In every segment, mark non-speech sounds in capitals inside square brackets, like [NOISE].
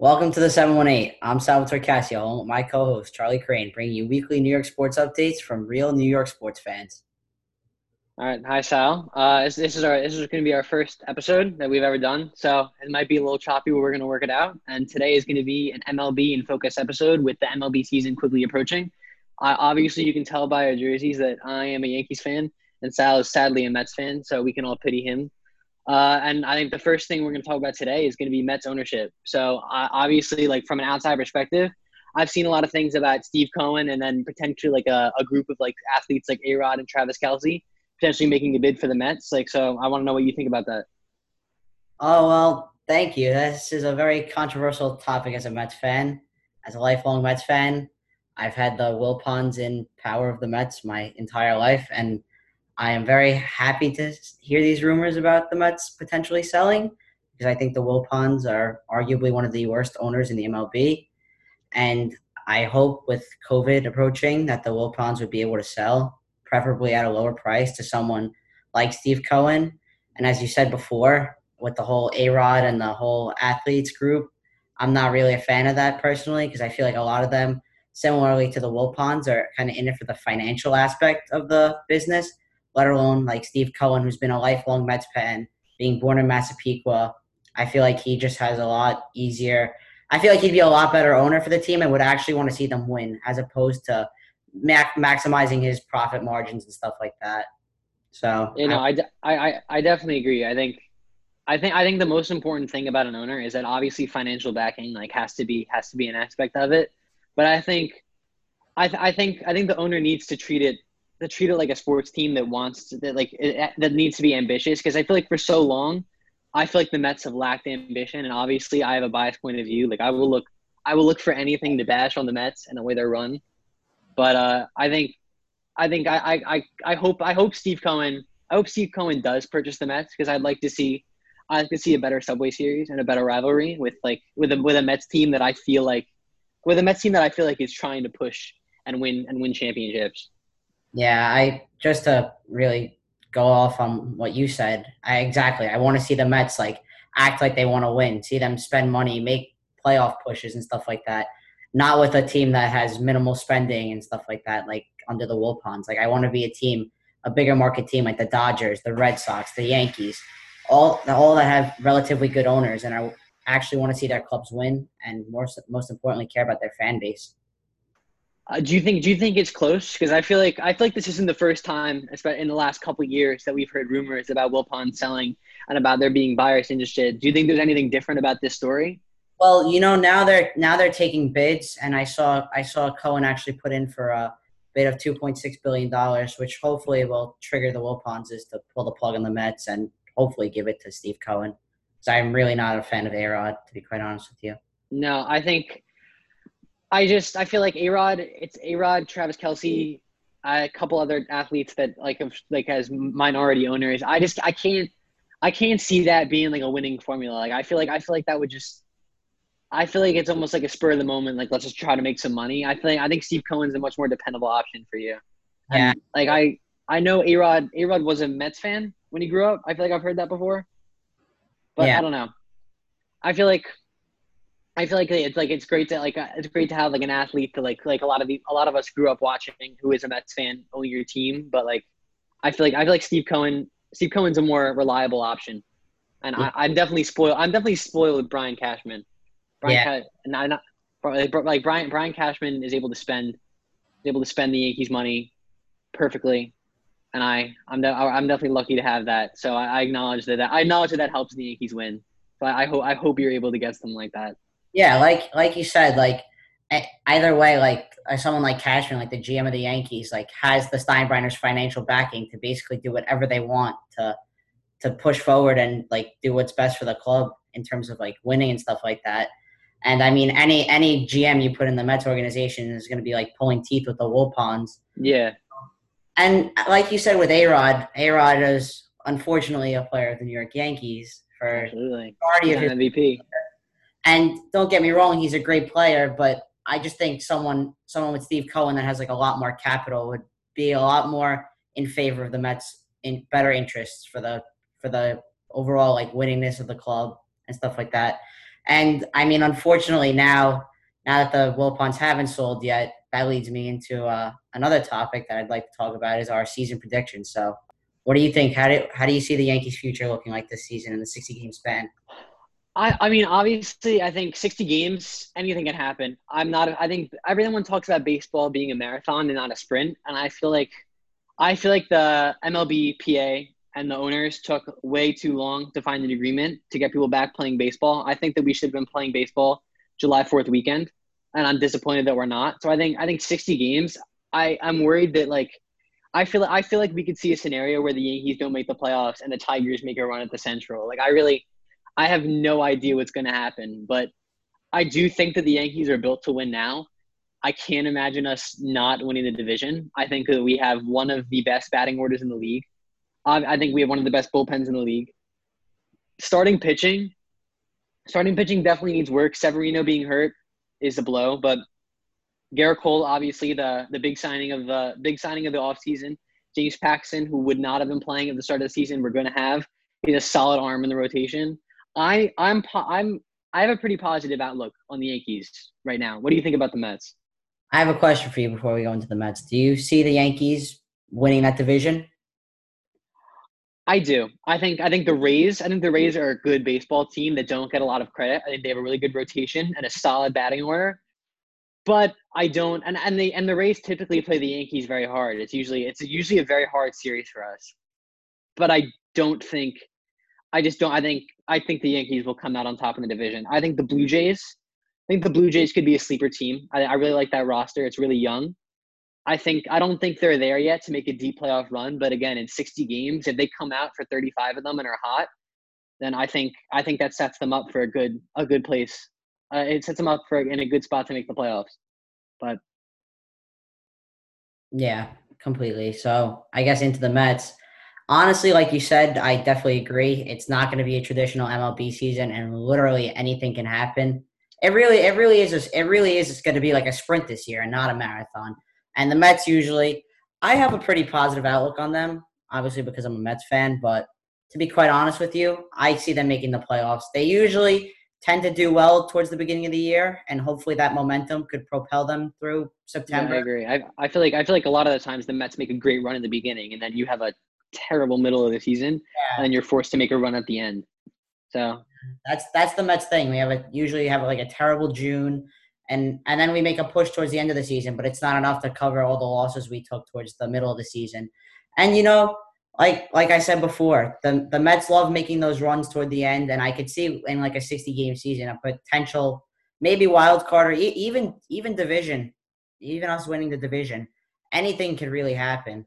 Welcome to the 718. I'm Salvatore Cassio, along with my co host, Charlie Crane, bringing you weekly New York sports updates from real New York sports fans. All right, hi Sal. Uh, this, this is our this is going to be our first episode that we've ever done, so it might be a little choppy, but we're going to work it out. And today is going to be an MLB in focus episode with the MLB season quickly approaching. Uh, obviously, you can tell by our jerseys that I am a Yankees fan, and Sal is sadly a Mets fan, so we can all pity him. Uh, and I think the first thing we're going to talk about today is going to be Mets ownership. So uh, obviously, like from an outside perspective, I've seen a lot of things about Steve Cohen and then potentially like a, a group of like athletes like A Rod and Travis Kelsey potentially making a bid for the Mets. Like, so I want to know what you think about that. Oh, well, thank you. This is a very controversial topic as a Mets fan. As a lifelong Mets fan, I've had the Wilpons in power of the Mets my entire life. And I am very happy to hear these rumors about the Mets potentially selling because I think the Wilpons are arguably one of the worst owners in the MLB. And I hope with COVID approaching that the Wilpons would be able to sell, preferably at a lower price to someone like Steve Cohen. And as you said before, with the whole A Rod and the whole athletes group, I'm not really a fan of that personally because I feel like a lot of them, similarly to the Wilpons, are kind of in it for the financial aspect of the business let alone like Steve Cohen, who's been a lifelong Mets fan, being born in Massapequa. I feel like he just has a lot easier. I feel like he'd be a lot better owner for the team and would actually want to see them win as opposed to mac- maximizing his profit margins and stuff like that. So you know, I, I, I definitely agree. I think I think I think the most important thing about an owner is that obviously financial backing like has to be has to be an aspect of it. But I think I, th- I think I think the owner needs to treat it to treat it like a sports team that wants to, that like it, that needs to be ambitious because I feel like for so long I feel like the Mets have lacked ambition and obviously I have a biased point of view like I will look I will look for anything to bash on the Mets and the way they're run but uh, I think I think I, I I hope I hope Steve Cohen I hope Steve Cohen does purchase the Mets because I'd like to see I'd like to see a better Subway Series and a better rivalry with like with a with a Mets team that I feel like with a Mets team that I feel like is trying to push and win and win championships. Yeah, I just to really go off on what you said. I exactly. I want to see the Mets like act like they want to win, see them spend money, make playoff pushes and stuff like that. Not with a team that has minimal spending and stuff like that, like under the Wilpons. Like I want to be a team, a bigger market team like the Dodgers, the Red Sox, the Yankees, all all that have relatively good owners, and I actually want to see their clubs win, and more most importantly, care about their fan base. Uh, do you think? Do you think it's close? Because I feel like I feel like this isn't the first time, especially in the last couple years, that we've heard rumors about Wilpon selling and about there being buyers interested. Do you think there's anything different about this story? Well, you know, now they're now they're taking bids, and I saw I saw Cohen actually put in for a bid of two point six billion dollars, which hopefully will trigger the Wilponses to pull the plug on the Mets and hopefully give it to Steve Cohen. So I'm really not a fan of A Rod, to be quite honest with you. No, I think I just I feel like A Rod, it's A Rod, Travis Kelsey, a couple other athletes that like have like as minority owners. I just I can't I can't see that being like a winning formula. Like I feel like I feel like that would just I feel like it's almost like a spur of the moment. Like let's just try to make some money. I think I think Steve Cohen's a much more dependable option for you. Yeah. And, like I I know A Rod A Rod was a Mets fan when he grew up. I feel like I've heard that before. But yeah. I don't know. I feel like I feel like it's like it's great to like uh, it's great to have like an athlete to like like a lot of the, a lot of us grew up watching who is a Mets fan owning your team, but like I feel like I feel like Steve Cohen Steve Cohen's a more reliable option, and yeah. I, am definitely spoiled. I'm definitely spoiled with Brian Cashman. Brian yeah. Ca- and I not like Brian Brian Cashman is able to spend able to spend the Yankees money perfectly, and I I'm de- I'm definitely lucky to have that. So I, I acknowledge that, that I acknowledge that that helps the Yankees win. But I hope I hope you're able to get something like that. Yeah, like like you said, like either way, like uh, someone like Cashman, like the GM of the Yankees, like has the Steinbrenners financial backing to basically do whatever they want to to push forward and like do what's best for the club in terms of like winning and stuff like that. And I mean, any any GM you put in the Mets organization is going to be like pulling teeth with the Wilpons. Yeah. And uh, like you said with A Rod, A Rod is unfortunately a player of the New York Yankees for Absolutely. majority of his MVP. And don't get me wrong, he's a great player, but I just think someone someone with Steve Cohen that has like a lot more capital would be a lot more in favor of the Mets in better interests for the for the overall like winningness of the club and stuff like that. And I mean, unfortunately, now now that the Wilpons haven't sold yet, that leads me into uh, another topic that I'd like to talk about is our season predictions. So, what do you think? How do how do you see the Yankees' future looking like this season in the 60 game span? I, I mean, obviously, I think 60 games, anything can happen. I'm not, I think everyone talks about baseball being a marathon and not a sprint. And I feel like, I feel like the MLB PA and the owners took way too long to find an agreement to get people back playing baseball. I think that we should have been playing baseball July 4th weekend. And I'm disappointed that we're not. So I think, I think 60 games, I, I'm worried that like, I feel, I feel like we could see a scenario where the Yankees don't make the playoffs and the Tigers make a run at the Central. Like I really, I have no idea what's going to happen, but I do think that the Yankees are built to win now. I can't imagine us not winning the division. I think that we have one of the best batting orders in the league. I think we have one of the best bullpens in the league. Starting pitching, starting pitching definitely needs work. Severino being hurt is a blow, but Gerrit Cole, obviously the the big signing of the big signing of the offseason. James Paxton, who would not have been playing at the start of the season, we're going to have. He's a solid arm in the rotation. I I'm I'm I have a pretty positive outlook on the Yankees right now. What do you think about the Mets? I have a question for you before we go into the Mets. Do you see the Yankees winning that division? I do. I think I think the Rays, I think the Rays are a good baseball team that don't get a lot of credit. I think they have a really good rotation and a solid batting order. But I don't and, and the and the Rays typically play the Yankees very hard. It's usually it's usually a very hard series for us. But I don't think I just don't. I think I think the Yankees will come out on top in the division. I think the Blue Jays. I think the Blue Jays could be a sleeper team. I, I really like that roster. It's really young. I think I don't think they're there yet to make a deep playoff run. But again, in 60 games, if they come out for 35 of them and are hot, then I think I think that sets them up for a good a good place. Uh, it sets them up for in a good spot to make the playoffs. But yeah, completely. So I guess into the Mets honestly, like you said, I definitely agree. It's not going to be a traditional MLB season, and literally anything can happen. It really, it really is. Just, it really is. It's going to be like a sprint this year, and not a marathon. And the Mets usually, I have a pretty positive outlook on them, obviously because I'm a Mets fan. But to be quite honest with you, I see them making the playoffs. They usually tend to do well towards the beginning of the year, and hopefully that momentum could propel them through September. Yeah, I agree. I, I feel like I feel like a lot of the times the Mets make a great run in the beginning, and then you have a terrible middle of the season, yeah. and you're forced to make a run at the end. So that's that's the Mets thing. We have a usually have like a terrible June, and and then we make a push towards the end of the season, but it's not enough to cover all the losses we took towards the middle of the season. And you know, like like I said before, the the Mets love making those runs toward the end, and I could see in like a 60 game season a potential maybe wild card or even even division, even us winning the division. Anything could really happen.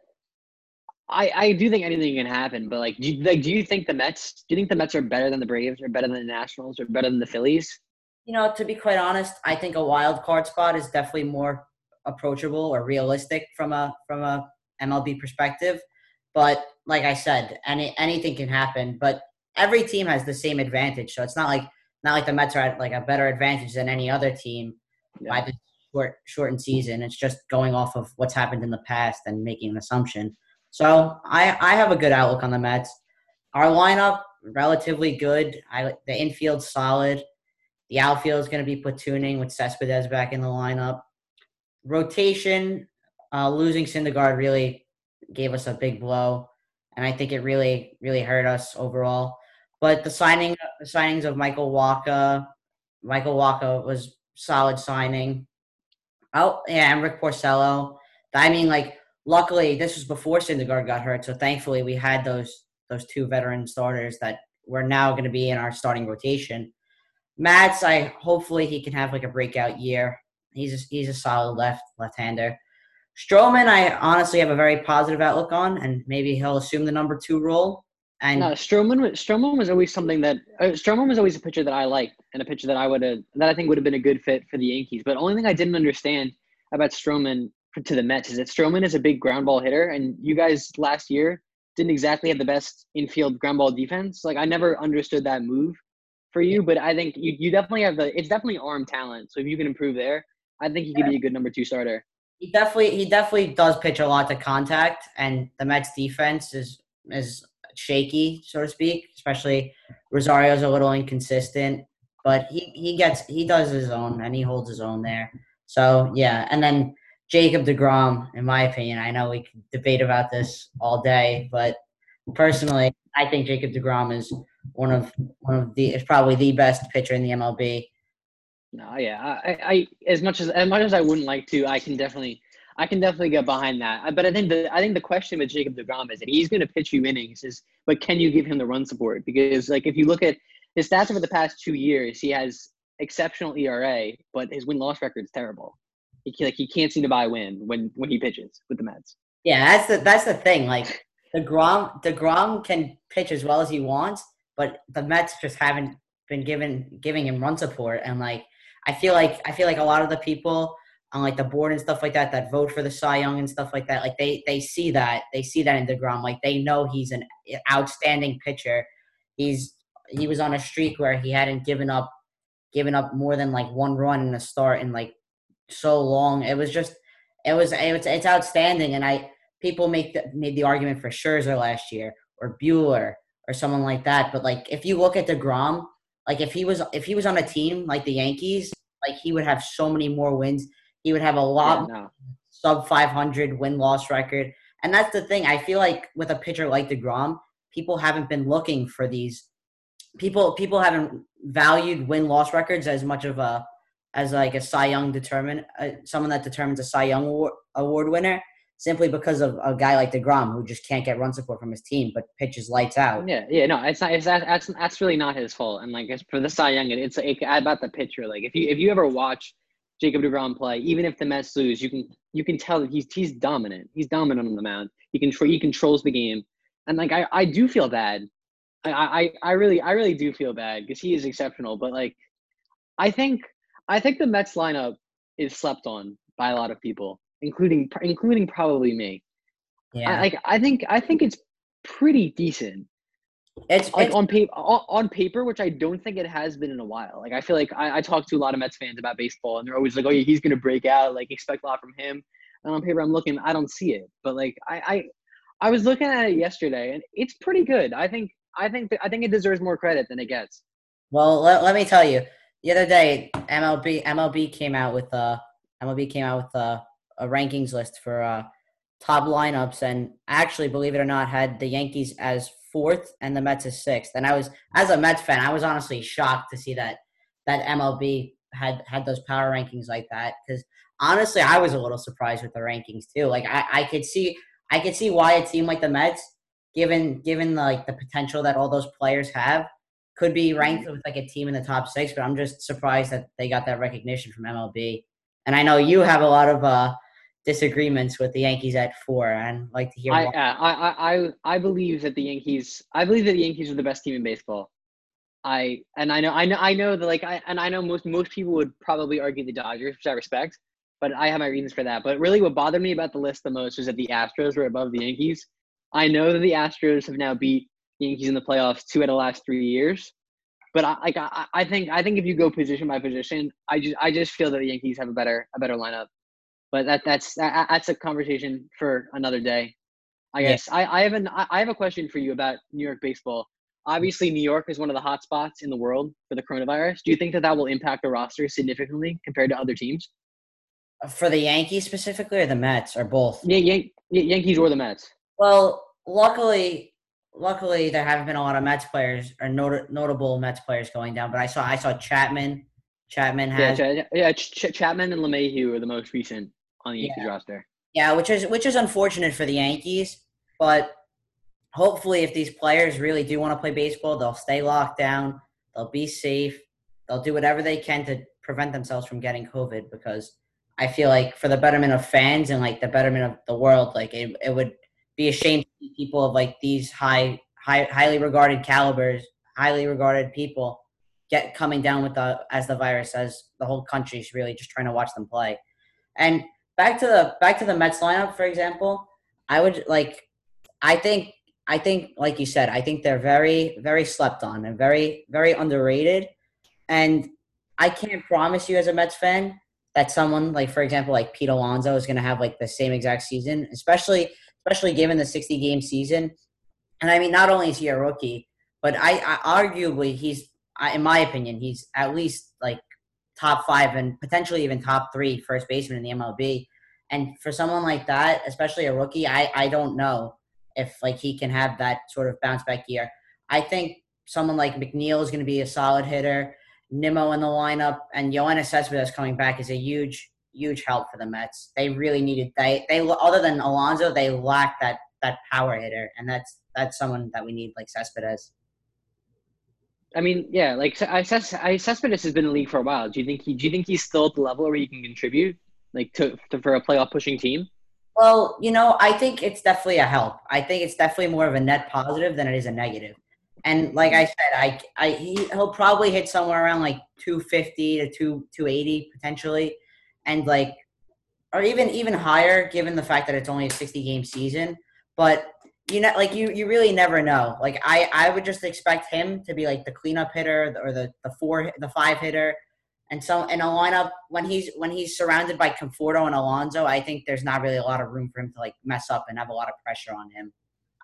I, I do think anything can happen, but like, do you, like, do you think the Mets? Do you think the Mets are better than the Braves, or better than the Nationals, or better than the Phillies? You know, to be quite honest, I think a wild card spot is definitely more approachable or realistic from a from a MLB perspective. But like I said, any anything can happen. But every team has the same advantage, so it's not like not like the Mets are at like a better advantage than any other team yeah. by the short shortened season. It's just going off of what's happened in the past and making an assumption. So I I have a good outlook on the Mets. Our lineup relatively good. I the infield solid. The outfield is going to be platooning with Cespedes back in the lineup. Rotation, uh, losing Syndergaard really gave us a big blow, and I think it really really hurt us overall. But the signing the signings of Michael Wacha, Michael Wacha was solid signing. Oh yeah, and Rick Porcello. I mean, like luckily this was before Syndergaard got hurt, so thankfully we had those those two veteran starters that were now going to be in our starting rotation. Matz, I hopefully he can have like a breakout year. He's a, he's a solid left left hander. Stroman, I honestly have a very positive outlook on, and maybe he'll assume the number two role. And no, Stroman, Stroman was always something that uh, Stroman was always a pitcher that I liked, and a pitcher that I would have that I think would have been a good fit for the Yankees. But only thing I didn't understand about Stroman to the Mets is that Stroman is a big ground ball hitter, and you guys last year didn't exactly have the best infield ground ball defense. Like I never understood that move for you, but I think you, you definitely have the it's definitely arm talent. So if you can improve there, I think he could be a good number two starter. He definitely he definitely does pitch a lot to contact, and the Mets defense is is shaky, so to speak. Especially Rosario's a little inconsistent. but he he gets he does his own and he holds his own there. So yeah, and then Jacob Degrom, in my opinion, I know we can debate about this all day, but personally, I think Jacob Degrom is one of one of the is probably the best pitcher in the MLB. No, yeah, I, I as much as as much as I wouldn't like to, I can definitely I can definitely get behind that. But I think the I think the question with Jacob Degrom is that he's going to pitch you innings, is but can you give him the run support? Because like if you look at his stats over the past two years, he has exceptional ERA, but his win loss record is terrible. He like he can't seem to buy a win when when he pitches with the Mets. Yeah, that's the that's the thing. Like Degrom Degrom can pitch as well as he wants, but the Mets just haven't been given giving him run support, and like I feel like I feel like a lot of the people on like the board and stuff like that that vote for the Cy Young and stuff like that. Like they they see that they see that in Degrom. Like they know he's an outstanding pitcher. He's he was on a streak where he hadn't given up given up more than like one run in a start in like so long. It was just it was it's it's outstanding. And I people make the, made the argument for Scherzer last year or Buehler or someone like that. But like if you look at Degrom, like if he was if he was on a team like the Yankees, like he would have so many more wins he would have a lot yeah, no. sub 500 win loss record. And that's the thing. I feel like with a pitcher like DeGrom, people haven't been looking for these. People people haven't valued win loss records as much of a as like a Cy Young determine uh, someone that determines a Cy Young award, award winner simply because of a guy like Degrom who just can't get run support from his team, but pitches lights out. Yeah, yeah, no, it's not. It's that's that's really not his fault. And like for the Cy Young, it's it's about the pitcher. Like if you if you ever watch Jacob DeGrom play, even if the Mets lose, you can you can tell that he's he's dominant. He's dominant on the mound. He control he controls the game, and like I, I do feel bad. I, I I really I really do feel bad because he is exceptional. But like, I think I think the Mets lineup is slept on by a lot of people, including including probably me. Yeah. I, like I think I think it's pretty decent. It's like it's, on paper, on paper, which I don't think it has been in a while. Like I feel like I, I talk to a lot of Mets fans about baseball, and they're always like, "Oh, yeah, he's gonna break out. Like expect a lot from him." And on paper, I'm looking, I don't see it. But like I, I, I was looking at it yesterday, and it's pretty good. I think, I think, I think it deserves more credit than it gets. Well, let, let me tell you, the other day, MLB MLB came out with a MLB came out with a, a rankings list for uh, top lineups, and actually, believe it or not, had the Yankees as fourth and the Mets as sixth. And I was, as a Mets fan, I was honestly shocked to see that that MLB had had those power rankings like that. Because honestly, I was a little surprised with the rankings too. Like I, I could see, I could see why a team like the Mets, given given like the potential that all those players have, could be ranked with like a team in the top six. But I'm just surprised that they got that recognition from MLB. And I know you have a lot of uh, disagreements with the Yankees at four, and like to hear. I, I I I believe that the Yankees. I believe that the Yankees are the best team in baseball. I and I know I know I know that like I and I know most most people would probably argue the Dodgers, which I respect, but I have my reasons for that. But really, what bothered me about the list the most was that the Astros were above the Yankees. I know that the Astros have now beat Yankees in the playoffs two out of the last three years, but I like I, I think I think if you go position by position, I just I just feel that the Yankees have a better a better lineup but that that's that, that's a conversation for another day. I guess yeah. I, I have an I have a question for you about New York baseball. Obviously, New York is one of the hot spots in the world for the coronavirus. Do you think that that will impact the roster significantly compared to other teams? For the Yankees specifically, or the Mets, or both? Yeah, Yan- Yankees or the Mets. Well, luckily, luckily there haven't been a lot of Mets players or not- notable Mets players going down. But I saw I saw Chapman. Chapman has yeah, Ch- yeah Ch- Chapman and LeMahieu are the most recent on the Yankees yeah. roster. Yeah, which is which is unfortunate for the Yankees, but hopefully, if these players really do want to play baseball, they'll stay locked down. They'll be safe. They'll do whatever they can to prevent themselves from getting COVID because I feel like for the betterment of fans and like the betterment of the world, like it, it would be ashamed to see people of like these high, high, highly regarded calibers, highly regarded people get coming down with the as the virus as the whole country's really just trying to watch them play. And back to the back to the Mets lineup, for example, I would like. I think I think, like you said, I think they're very very slept on and very very underrated. And I can't promise you as a Mets fan that someone like, for example, like Pete Alonso is to have like the same exact season, especially especially given the 60 game season. And I mean, not only is he a rookie, but I, I arguably he's I, in my opinion, he's at least like top five and potentially even top three first baseman in the MLB. And for someone like that, especially a rookie, I, I don't know if like he can have that sort of bounce back year. I think someone like McNeil is going to be a solid hitter. Nimmo in the lineup and Yoenis Cespedes coming back is a huge, huge help for the Mets. They really needed they they other than Alonso, they lack that that power hitter, and that's that's someone that we need like Cespedes. I mean, yeah, like I, I Cespedes has been in the league for a while. Do you think he? Do you think he's still at the level where he can contribute, like to, to for a playoff pushing team? Well, you know, I think it's definitely a help. I think it's definitely more of a net positive than it is a negative. And like I said, I, I he, he'll probably hit somewhere around like 250 to 2 280 potentially, and like, or even even higher given the fact that it's only a 60 game season. But you know, like you you really never know. Like I I would just expect him to be like the cleanup hitter or the the four the five hitter, and so in a lineup when he's when he's surrounded by Conforto and Alonso, I think there's not really a lot of room for him to like mess up and have a lot of pressure on him.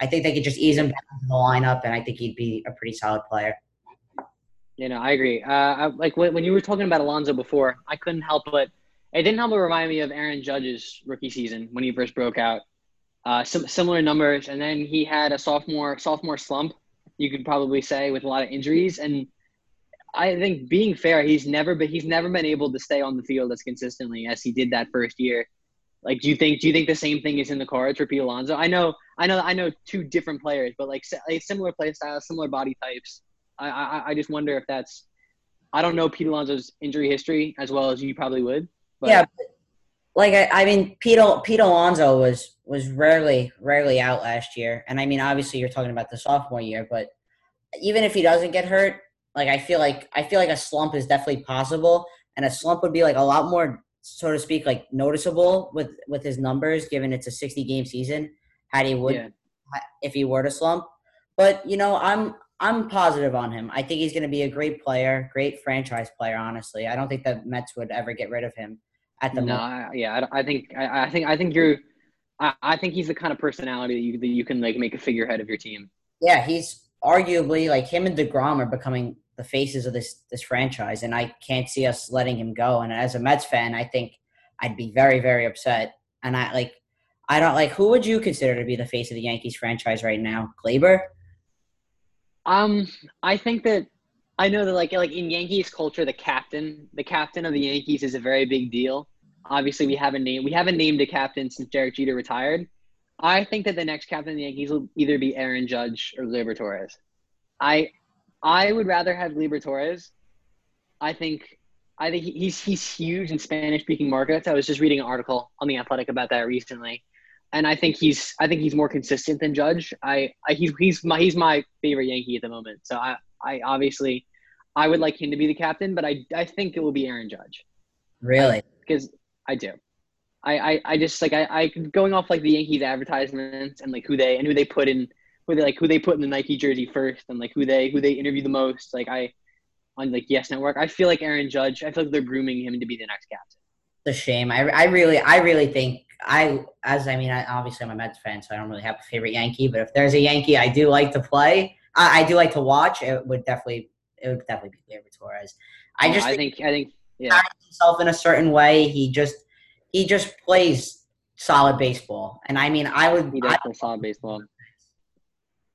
I think they could just ease him back the lineup, and I think he'd be a pretty solid player. You know, I agree. Uh, I, like when, when you were talking about Alonso before, I couldn't help but it didn't help but remind me of Aaron Judge's rookie season when he first broke out uh, some similar numbers, and then he had a sophomore sophomore slump. You could probably say with a lot of injuries, and I think being fair, he's never been he's never been able to stay on the field as consistently as he did that first year. Like, do you think do you think the same thing is in the cards for Pete Alonso? I know, I know, I know two different players, but like, similar play styles, similar body types. I, I I just wonder if that's. I don't know Pete Alonso's injury history as well as you probably would. But. Yeah, like I, I mean, Pete Pete Alonso was was rarely rarely out last year, and I mean, obviously you're talking about the sophomore year, but even if he doesn't get hurt, like I feel like I feel like a slump is definitely possible, and a slump would be like a lot more, so to speak, like noticeable with with his numbers, given it's a 60 game season. Had he would, yeah. if he were to slump, but you know, I'm I'm positive on him. I think he's going to be a great player, great franchise player. Honestly, I don't think the Mets would ever get rid of him at the no, moment. yeah, I, I think I, I, think I think you're. I, I think he's the kind of personality that you that you can like make a figurehead of your team. Yeah, he's arguably like him and Degrom are becoming the faces of this this franchise, and I can't see us letting him go. And as a Mets fan, I think I'd be very very upset. And I like I don't like who would you consider to be the face of the Yankees franchise right now? Gleyber? Um, I think that I know that like like in Yankees culture, the captain, the captain of the Yankees is a very big deal. Obviously, we haven't named we haven't named a captain since Derek Jeter retired. I think that the next captain of the Yankees will either be Aaron Judge or Gleyber Torres. I I would rather have Gleyber Torres. I think I think he's he's huge in Spanish speaking markets. I was just reading an article on the Athletic about that recently, and I think he's I think he's more consistent than Judge. I, I he's he's my he's my favorite Yankee at the moment. So I I obviously I would like him to be the captain, but I I think it will be Aaron Judge. Really? Because I do. I, I, I just like I, I going off like the Yankees advertisements and like who they and who they put in who they like who they put in the Nike jersey first and like who they who they interview the most like I on like Yes Network I feel like Aaron Judge I feel like they're grooming him to be the next captain. It's a shame. I, I really I really think I as I mean I, obviously I'm a Mets fan so I don't really have a favorite Yankee but if there's a Yankee I do like to play I, I do like to watch it would definitely it would definitely be Gleyber Torres. I just I think, think I think yeah himself in a certain way he just he just plays solid baseball. And I mean, I would. He does play solid baseball.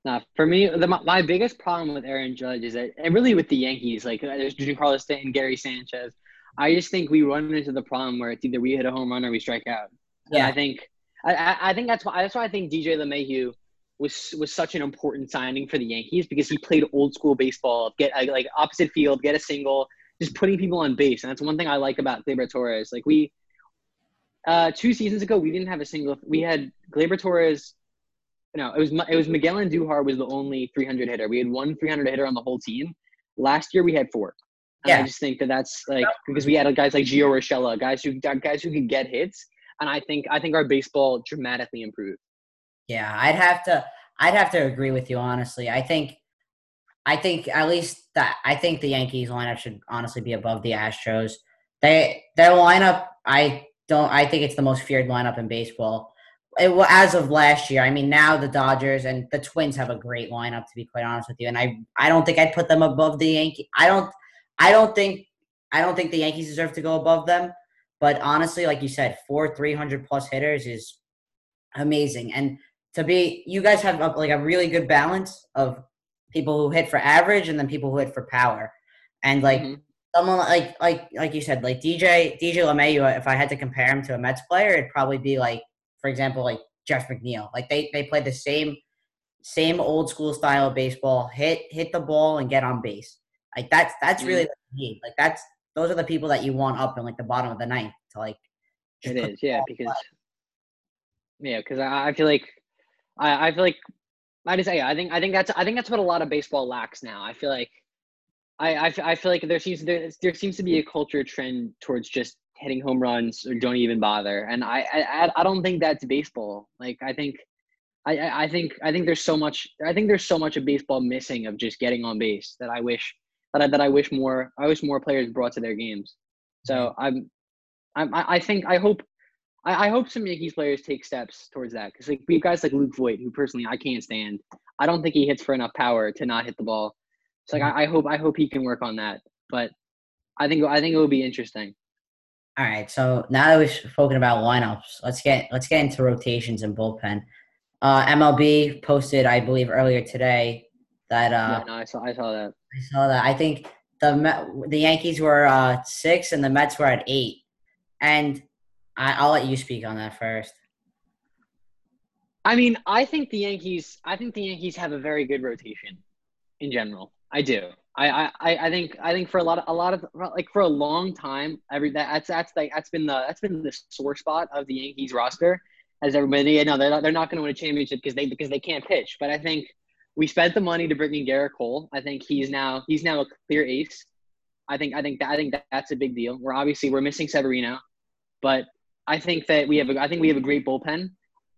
Now, for me, the, my biggest problem with Aaron Judge is that, and really with the Yankees, like uh, there's Giancarlo Stanton, Gary Sanchez. I just think we run into the problem where it's either we hit a home run or we strike out. Yeah, and I think I, I think that's why that's why I think DJ LeMahieu was was such an important signing for the Yankees because he played old school baseball, get like opposite field, get a single, just putting people on base, and that's one thing I like about Gleyber Torres. Like we uh, two seasons ago, we didn't have a single. We had Gleyber Torres. No, it was it was Miguel Andujar was the only 300 hitter. We had one 300 hitter on the whole team. Last year we had four. And yeah. I just think that that's like because we had guys like Gio Urshela, guys who guys who could get hits, and I think I think our baseball dramatically improved. Yeah, I'd have to I'd have to agree with you honestly. I think I think at least that I think the Yankees lineup should honestly be above the Astros. They their lineup I don't I think it's the most feared lineup in baseball. it, well, as of last year. I mean, now the Dodgers and the Twins have a great lineup. To be quite honest with you, and I I don't think I'd put them above the Yankees. I don't I don't think I don't think the Yankees deserve to go above them. But honestly, like you said, four 300 plus hitters is amazing. And to be, you guys have a, like a really good balance of people who hit for average and then people who hit for power. And like mm-hmm. someone like like like you said, like DJ DJ LeMahieu, if I had to compare him to a Mets player, it'd probably be like, for example, like Jeff McNeil. Like they they play the same same old school style of baseball, hit hit the ball and get on base. Like that's that's really mm-hmm. what you need. Like that's those are the people that you want up in like the bottom of the ninth to like. It is, yeah, because yeah, because I, I feel like I, I feel like I just say I think I think that's I think that's what a lot of baseball lacks now. I feel like I I, I feel like there seems there, there seems to be a culture trend towards just hitting home runs or don't even bother, and I I I don't think that's baseball. Like I think. I, I think I think there's so much I think there's so much of baseball missing of just getting on base that I wish that I, that I wish more I wish more players brought to their games. So mm-hmm. I'm I'm I think I hope I, I hope some Yankees players take steps towards that because like we have guys like Luke Voit, who personally I can't stand. I don't think he hits for enough power to not hit the ball. So like I, I hope I hope he can work on that. But I think I think it will be interesting. All right, so now that we've spoken about lineups, let's get let's get into rotations and bullpen. Uh, MLB posted, I believe, earlier today that uh, yeah, no, I saw I saw that. I saw that. I think the the Yankees were uh, six and the Mets were at eight, and I, will let you speak on that first. I mean, I think the Yankees. I think the Yankees have a very good rotation, in general. I do. I, I, I think I think for a lot of a lot of like for a long time, every that, that's that's like that's been the that's been the sore spot of the Yankees roster. As everybody, you know, they're not, they're not going to win a championship because they because they can't pitch. But I think we spent the money to bring in Gerrit Cole. I think he's now he's now a clear ace. I think I think that, I think that, that's a big deal. We're obviously we're missing Severino, but I think that we have a, I think we have a great bullpen.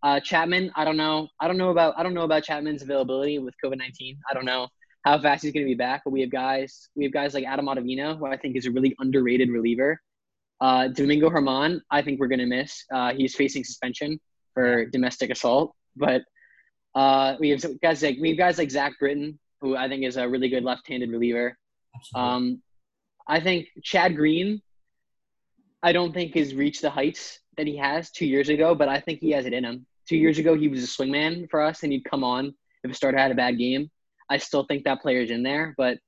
Uh, Chapman, I don't know. I don't know about I don't know about Chapman's availability with COVID nineteen. I don't know how fast he's going to be back. But we have guys we have guys like Adam Ottavino, who I think is a really underrated reliever. Uh, Domingo German, I think we're going to miss. Uh, he's facing suspension for domestic assault, but uh, we have guys like we have guys like Zach Britton, who I think is a really good left-handed reliever. Um, I think Chad Green. I don't think has reached the heights that he has two years ago, but I think he has it in him. Two years ago, he was a swingman for us, and he'd come on if a starter had a bad game. I still think that player's in there, but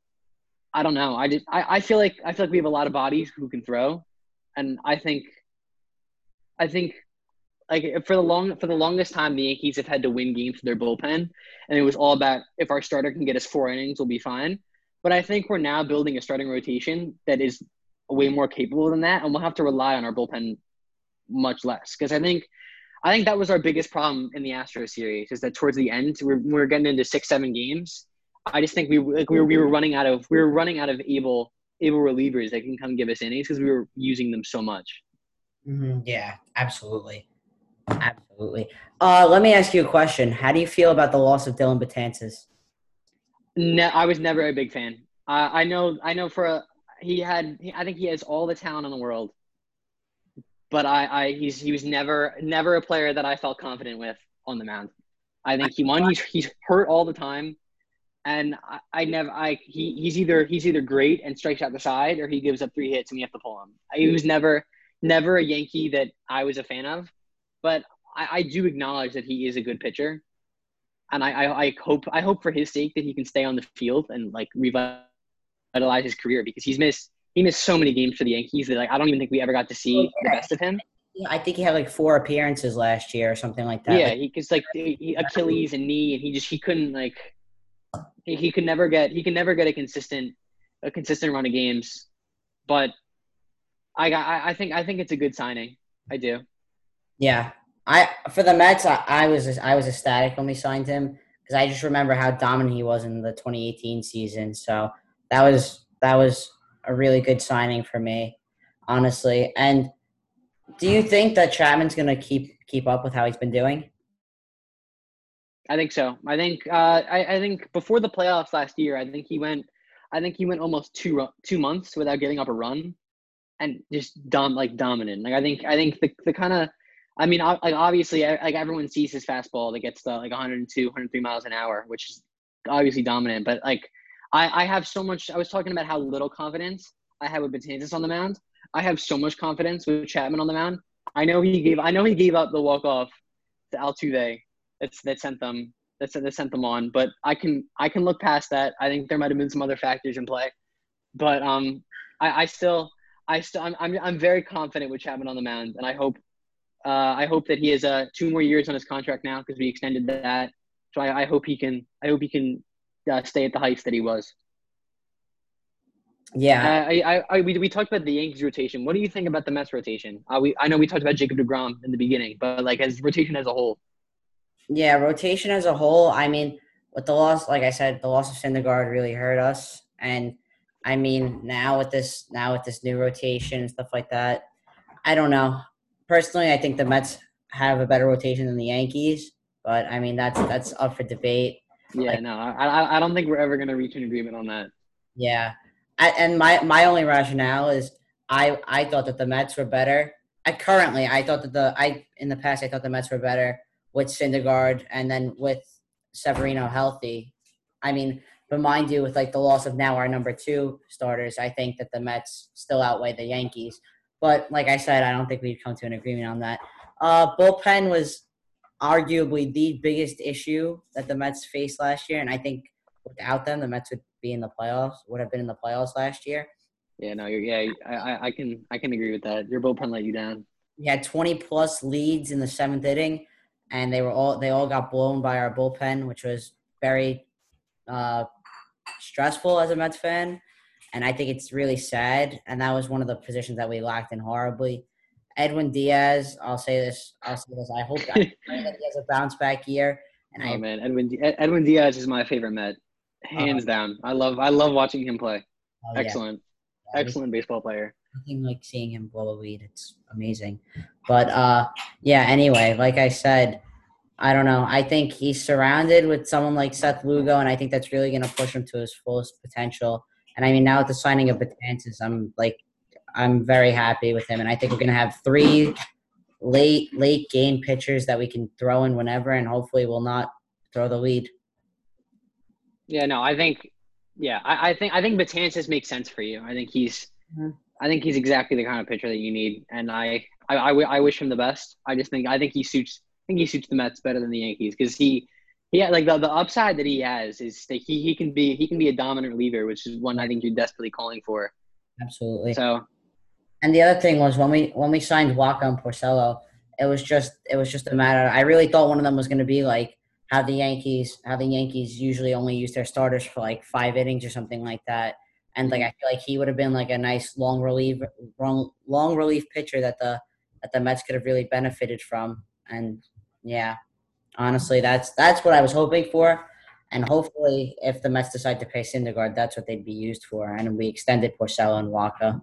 I don't know. I just I, I feel like I feel like we have a lot of bodies who can throw, and I think I think like for the long for the longest time, the Yankees have had to win games with their bullpen, and it was all about if our starter can get us four innings, we'll be fine. But I think we're now building a starting rotation that is way more capable than that, and we'll have to rely on our bullpen much less because I think I think that was our biggest problem in the Astro series is that towards the end we're, we're getting into six seven games. I just think we like we were, we were running out of we were running out of able able relievers that can come give us innings because we were using them so much. Mm-hmm. Yeah, absolutely. Absolutely. Uh, let me ask you a question. How do you feel about the loss of Dellin Betances? No, I was never a big fan. Uh, I know, I know for a, he had, he, I think he has all the talent in the world, but I, I, he's, he was never, never a player that I felt confident with on the mound. I think he won. He's, he's hurt all the time, and I, I never, I, he, he's either, he's either great and strikes out the side, or he gives up three hits and we have to pull him. He was never, never a Yankee that I was a fan of but I, I do acknowledge that he is a good pitcher, and I, I, I hope I hope for his sake that he can stay on the field and like revitalize his career because he's missed he missed so many games for the Yankees that like I don't even think we ever got to see the best of him. Yeah, I think he had like four appearances last year or something like that. Yeah, he because like he, Achilles and knee, and he just he couldn't like he, he could never get he could never get a consistent a consistent run of games. But I got I, I think I think it's a good signing. I do. Yeah, I for the Mets, I, I was I was ecstatic when we signed him because I just remember how dominant he was in the 2018 season. So that was that was a really good signing for me, honestly. And do you think that Chapman's going to keep keep up with how he's been doing? I think so. I think uh, I, I think before the playoffs last year, I think he went. I think he went almost two two months without getting up a run, and just dom like dominant. Like I think I think the the kind of I mean, like obviously, like everyone sees his fastball that gets the like 102, 103 miles an hour, which is obviously dominant. But like, I I have so much. I was talking about how little confidence I have with Betances on the mound. I have so much confidence with Chapman on the mound. I know he gave. I know he gave up the walk off to Altuve. That's that sent them. That's that sent them on. But I can I can look past that. I think there might have been some other factors in play. But um, I, I still I still I'm, I'm I'm very confident with Chapman on the mound, and I hope uh, I hope that he has uh, two more years on his contract now because we extended that. So I, I, hope he can I hope he can uh, stay at the heights that he was. Yeah, uh, I, I, I, we, we talked about the Yankees rotation. What do you think about the Mets rotation? Uh, we I know we talked about Jacob Degrom in the beginning, but like as rotation as a whole. Yeah, rotation as a whole. I mean, with the loss, like I said, the loss of Syndergaard really hurt us, and I mean now with this now with this new rotation and stuff like that, I don't know. Personally, I think the Mets have a better rotation than the Yankees, but I mean that's that's up for debate. Yeah, like, no, I I don't think we're ever gonna reach an agreement on that. Yeah, I, and my my only rationale is I I thought that the Mets were better. I currently I thought that the I in the past I thought the Mets were better with Syndergaard and then with Severino healthy. I mean, but mind you, with like the loss of now our number two starters, I think that the Mets still outweigh the Yankees. But like I said, I don't think we've come to an agreement on that. Uh, bullpen was arguably the biggest issue that the Mets faced last year, and I think without them, the Mets would be in the playoffs. Would have been in the playoffs last year. Yeah, no, you're yeah. I, I can I can agree with that. Your bullpen let you down. We had 20 plus leads in the seventh inning, and they were all they all got blown by our bullpen, which was very uh, stressful as a Mets fan. And I think it's really sad. And that was one of the positions that we lacked in horribly. Edwin Diaz, I'll say this. I'll say this. I [LAUGHS] hope that, he has a bounce back year. And oh I, man, Edwin Edwin Diaz is my favorite Met hands uh, down. I love I love watching him play. Oh, Excellent, yeah. excellent baseball player. Nothing like seeing him blow a lead. It's amazing. But uh, yeah. Anyway, like I said, I don't know. I think he's surrounded with someone like Seth Lugo, and I think that's really going to push him to his fullest potential. And I mean, now with the signing of Betances, I'm like, I'm very happy with him, and I think we're going to have three late late game pitchers that we can throw in whenever, and hopefully we'll not throw the lead. Yeah, no, I think, yeah, I, I think I think Betances makes sense for you. I think he's, mm-hmm. I think he's exactly the kind of pitcher that you need, and I, I, I, I wish him the best. I just think I think he suits, I think he suits the Mets better than the Yankees because he, yeah, like the, the upside that he has is that he, he can be he can be a dominant reliever, which is one I think you're desperately calling for. Absolutely. So, and the other thing was when we when we signed Wacha and Porcello, it was just it was just a matter. I really thought one of them was going to be like how the Yankees how the Yankees usually only use their starters for like five innings or something like that. And like I feel like he would have been like a nice long relief long long relief pitcher that the that the Mets could have really benefited from. And yeah, honestly, that's that's what I was hoping for. And hopefully, if the Mets decide to pay Syndergaard, that's what they'd be used for. And we extended Porcello and Wacha.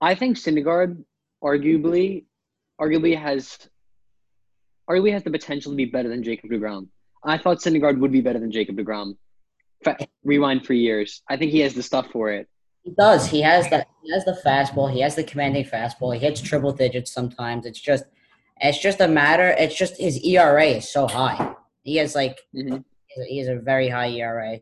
I think Syndergaard, arguably, arguably has arguably has the potential to be better than Jacob DeGrom. I thought Syndergaard would be better than Jacob DeGrom. Rewind for years. I think he has the stuff for it. He does. He has that. He has the fastball. He has the commanding fastball. He hits triple digits sometimes. It's just, it's just a matter. It's just his ERA is so high. He has like, mm-hmm. he has a very high ERA,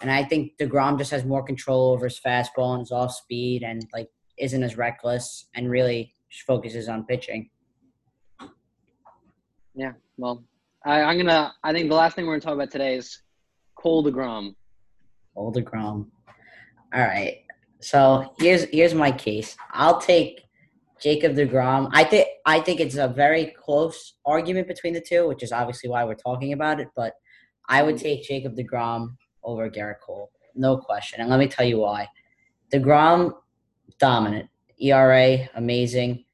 and I think Degrom just has more control over his fastball and his off speed, and like isn't as reckless and really focuses on pitching. Yeah, well, I, I'm gonna. I think the last thing we're gonna talk about today is Cole Degrom. Cole Degrom. All right. So here's here's my case. I'll take Jacob Degrom. I think I think it's a very close argument between the two, which is obviously why we're talking about it. But I would take Jacob Degrom over Gerrit Cole, no question. And let me tell you why. Degrom dominant, ERA amazing,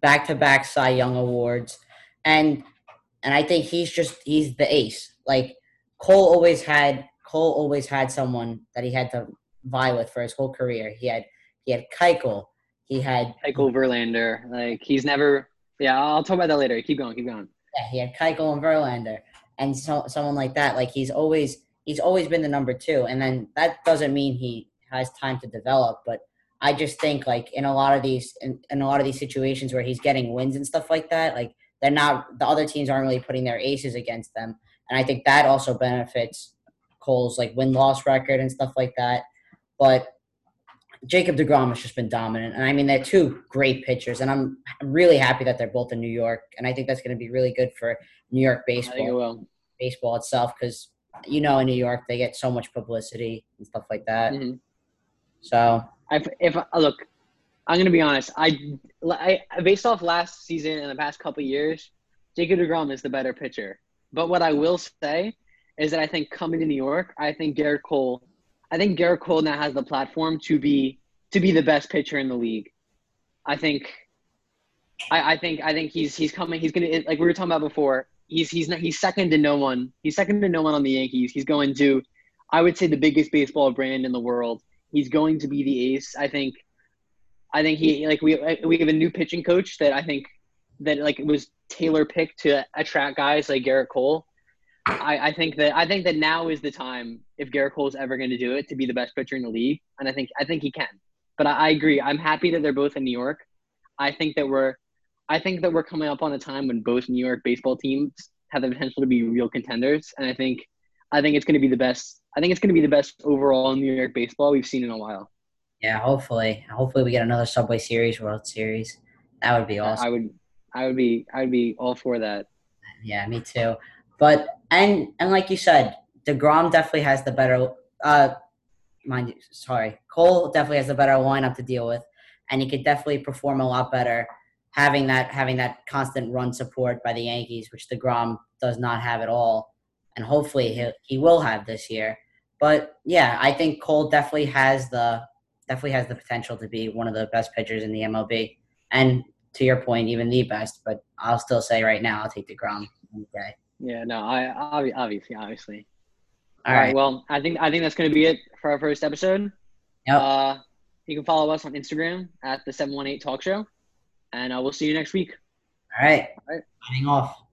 back to back Cy Young awards, and and I think he's just he's the ace. Like Cole always had Cole always had someone that he had to vie with for his whole career. He had he had Keuchel, he had Keuchel Verlander. Like he's never. Yeah, I'll talk about that later. Keep going, keep going. Yeah, he had Keuchel and Verlander, and so, someone like that. Like he's always he's always been the number two, and then that doesn't mean he has time to develop. But I just think like in a lot of these in, in a lot of these situations where he's getting wins and stuff like that, like they're not the other teams aren't really putting their aces against them, and I think that also benefits Cole's like win loss record and stuff like that. But Jacob DeGrom has just been dominant, and I mean they're two great pitchers, and I'm really happy that they're both in New York, and I think that's going to be really good for New York baseball, baseball itself, because you know in New York they get so much publicity and stuff like that. Mm-hmm. So if, if look, I'm gonna be honest. I, I based off last season and the past couple years, Jacob Degrom is the better pitcher. But what I will say is that I think coming to New York, I think Gerrit Cole, I think Gerrit Cole now has the platform to be to be the best pitcher in the league. I think. I, I think I think he's he's coming. He's gonna like we were talking about before. He's he's he's second to no one. He's second to no one on the Yankees. He's going to, I would say, the biggest baseball brand in the world. He's going to be the ace. I think. I think he like we we have a new pitching coach that I think that like was tailor picked to attract guys like Gerrit Cole. I, I think that I think that now is the time if Gerrit Cole is ever going to do it to be the best pitcher in the league, and I think I think he can. But I, I agree. I'm happy that they're both in New York. I think that we're I think that we're coming up on a time when both New York baseball teams have the potential to be real contenders, and I think I think it's going to be the best. I think it's going to be the best overall New York baseball we've seen in a while. Yeah, hopefully, hopefully we get another Subway Series, World Series. That would be awesome. I would, I would be, I would be all for that. Yeah, me too. But and and like you said, Degrom definitely has the better. Uh, mind you, sorry, Cole definitely has the better lineup to deal with, and he could definitely perform a lot better having that having that constant run support by the Yankees, which Degrom does not have at all, and hopefully he he will have this year. But yeah, I think Cole definitely has the definitely has the potential to be one of the best pitchers in the MLB, and to your point, even the best. But I'll still say right now, I'll take Degrom any day. Yeah, no, I obviously, obviously. All, All right. right. Well, I think I think that's going to be it for our first episode. Yep. Uh, you can follow us on Instagram at the Seven One Eight Talk Show, and uh, we'll see you next week. All right. All right. Signing off.